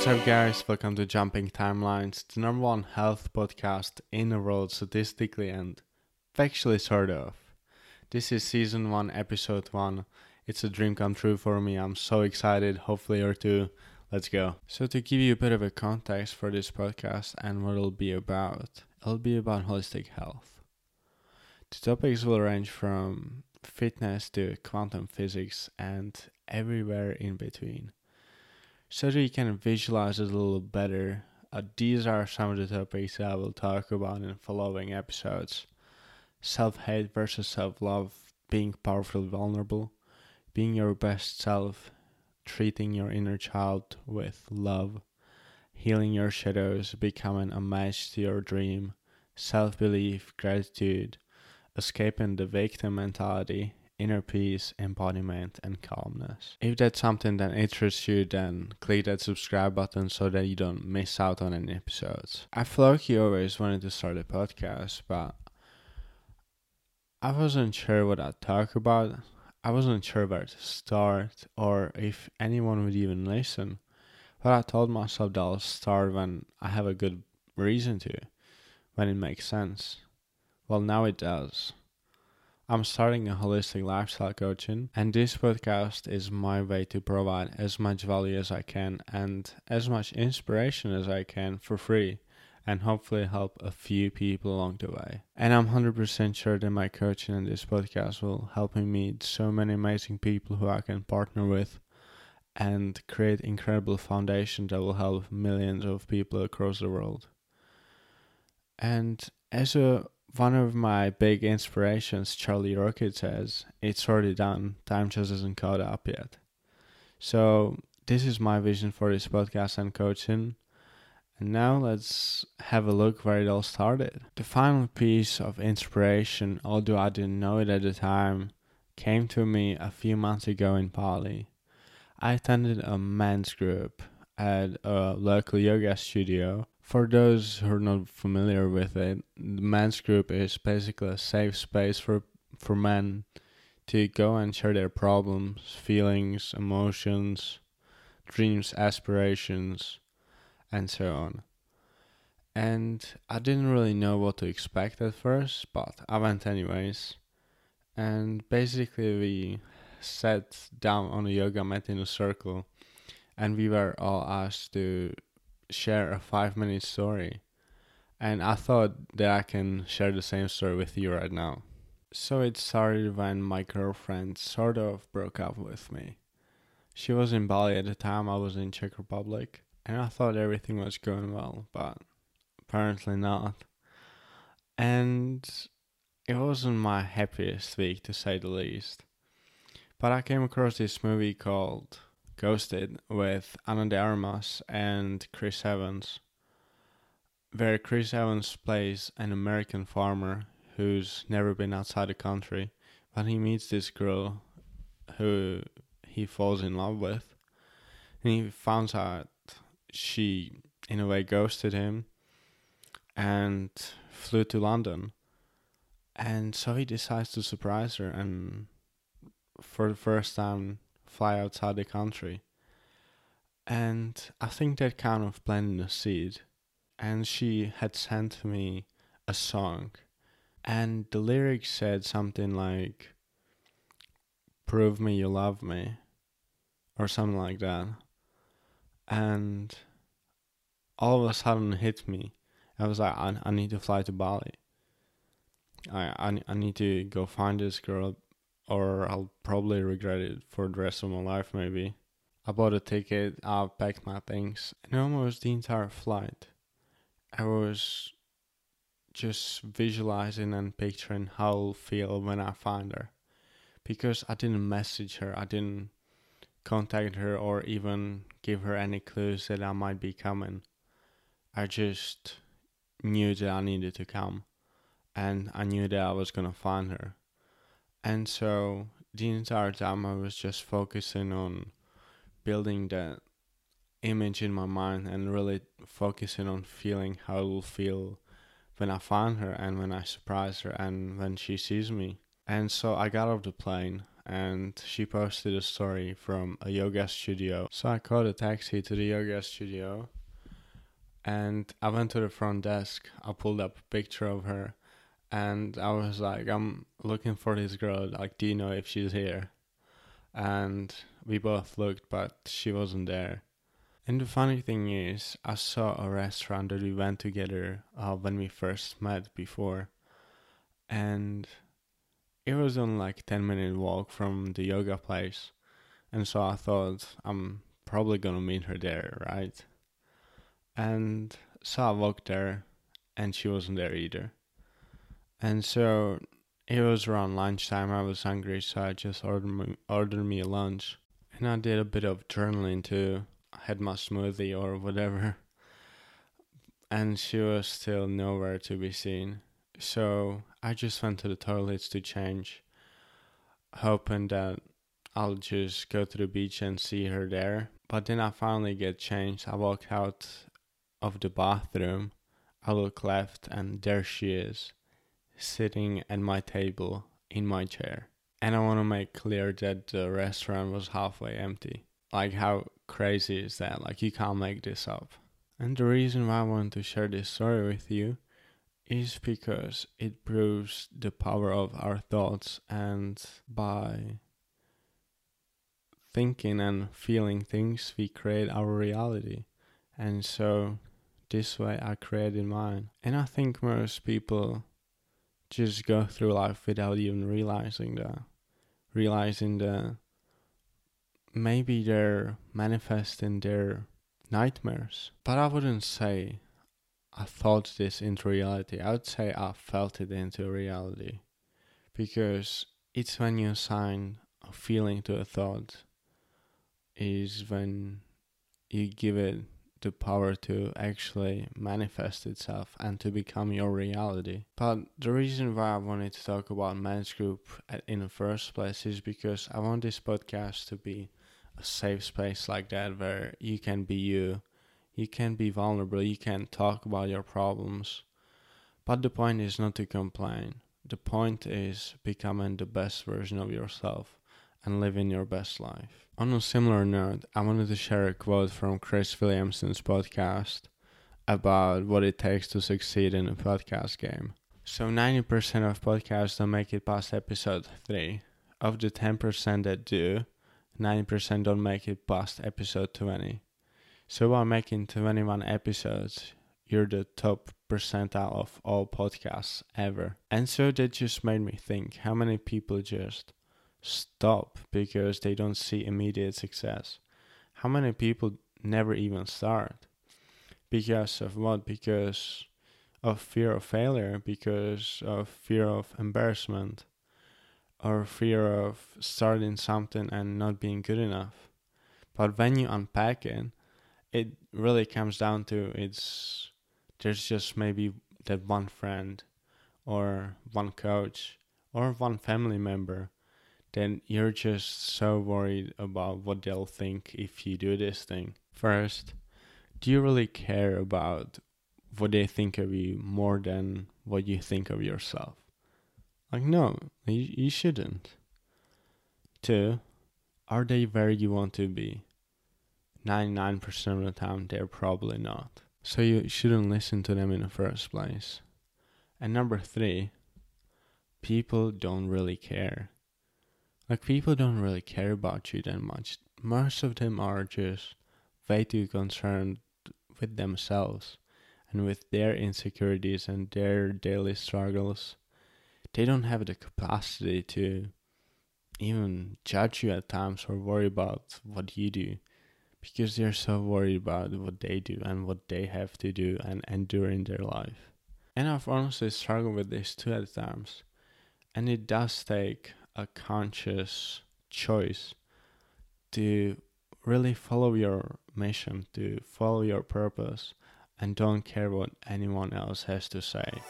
What's up, guys? Welcome to Jumping Timelines, the number one health podcast in the world statistically and factually, sort of. This is season one, episode one. It's a dream come true for me. I'm so excited. Hopefully, you're too. Let's go. So, to give you a bit of a context for this podcast and what it'll be about, it'll be about holistic health. The topics will range from fitness to quantum physics and everywhere in between so that you can visualize it a little better. Uh, these are some of the topics that I will talk about in the following episodes self hate versus self love, being powerfully vulnerable, being your best self, treating your inner child with love, healing your shadows, becoming a match to your dream, self belief, gratitude, escaping the victim mentality, inner peace, embodiment, and calmness. If that's something that interests you, then click that subscribe button so that you don't miss out on any episodes. I feel like you always wanted to start a podcast, but I wasn't sure what I'd talk about. I wasn't sure where to start or if anyone would even listen. But I told myself that I'll start when I have a good reason to, when it makes sense. Well, now it does. I'm starting a holistic lifestyle coaching, and this podcast is my way to provide as much value as I can and as much inspiration as I can for free, and hopefully help a few people along the way. And I'm 100% sure that my coaching and this podcast will help me meet so many amazing people who I can partner with and create incredible foundation that will help millions of people across the world. And as a one of my big inspirations, Charlie Rocket says, it's already done. Time just hasn't caught up yet. So this is my vision for this podcast and coaching. And now let's have a look where it all started. The final piece of inspiration, although I didn't know it at the time, came to me a few months ago in Bali. I attended a men's group at a local yoga studio for those who are not familiar with it, the men's group is basically a safe space for for men to go and share their problems, feelings, emotions, dreams, aspirations, and so on. And I didn't really know what to expect at first, but I went anyways. And basically, we sat down on a yoga mat in a circle, and we were all asked to share a five minute story. And I thought that I can share the same story with you right now. So it started when my girlfriend sort of broke up with me. She was in Bali at the time, I was in Czech Republic, and I thought everything was going well, but apparently not. And it wasn't my happiest week to say the least. But I came across this movie called Ghosted with Ana de Armas and Chris Evans, where Chris Evans plays an American farmer who's never been outside the country, but he meets this girl who he falls in love with, and he finds out she, in a way, ghosted him and flew to London. And so he decides to surprise her. And for the first time fly outside the country. And I think that kind of planted a seed. And she had sent me a song. And the lyrics said something like, Prove me you love me, or something like that. And all of a sudden hit me. I was like, I, I need to fly to Bali. I, I, I need to go find this girl or I'll probably regret it for the rest of my life, maybe. I bought a ticket, I packed my things, and almost the entire flight, I was just visualizing and picturing how I'll feel when I find her. Because I didn't message her, I didn't contact her or even give her any clues that I might be coming. I just knew that I needed to come, and I knew that I was gonna find her. And so the entire time I was just focusing on building that image in my mind and really focusing on feeling how it will feel when I find her and when I surprise her and when she sees me. And so I got off the plane and she posted a story from a yoga studio. So I called a taxi to the yoga studio and I went to the front desk. I pulled up a picture of her and I was like, I'm looking for this girl. Like, do you know if she's here? And we both looked, but she wasn't there. And the funny thing is, I saw a restaurant that we went together uh, when we first met before, and it was on like 10 minute walk from the yoga place. And so I thought, I'm probably gonna meet her there, right? And so I walked there, and she wasn't there either. And so it was around lunchtime. I was hungry, so I just ordered me, ordered me lunch. And I did a bit of journaling too. I had my smoothie or whatever. And she was still nowhere to be seen. So I just went to the toilets to change, hoping that I'll just go to the beach and see her there. But then I finally get changed. I walk out of the bathroom. I look left, and there she is sitting at my table in my chair. And I want to make clear that the restaurant was halfway empty. Like, how crazy is that? Like, you can't make this up. And the reason why I want to share this story with you is because it proves the power of our thoughts, and by thinking and feeling things, we create our reality. And so, this way, I created mine. And I think most people just go through life without even realizing that realizing that maybe they're manifesting their nightmares. But i wouldn't say i thought this into reality. I would say i felt it into reality. Because it's when you assign a feeling to a thought is when you give it the power to actually manifest itself and to become your reality. But the reason why I wanted to talk about Men's Group in the first place is because I want this podcast to be a safe space like that where you can be you, you can be vulnerable, you can talk about your problems. But the point is not to complain. The point is becoming the best version of yourself and living your best life. On a similar note, I wanted to share a quote from Chris Williamson's podcast about what it takes to succeed in a podcast game. So 90% of podcasts don't make it past episode 3. Of the 10% that do, 90% don't make it past episode 20. So while making 21 episodes, you're the top percentile of all podcasts ever. And so that just made me think how many people just stop because they don't see immediate success. How many people never even start? Because of what? Because of fear of failure, because of fear of embarrassment, or fear of starting something and not being good enough. But when you unpack it, it really comes down to it's there's just maybe that one friend or one coach or one family member then you're just so worried about what they'll think if you do this thing. First, do you really care about what they think of you more than what you think of yourself? Like, no, you, you shouldn't. Two, are they where you want to be? 99% of the time, they're probably not. So you shouldn't listen to them in the first place. And number three, people don't really care like people don't really care about you that much. Most of them are just way too concerned with themselves and with their insecurities and their daily struggles. They don't have the capacity to even judge you at times or worry about what you do because they're so worried about what they do and what they have to do and endure in their life. And I've honestly struggled with this too at times. And it does take a conscious choice to really follow your mission, to follow your purpose, and don't care what anyone else has to say.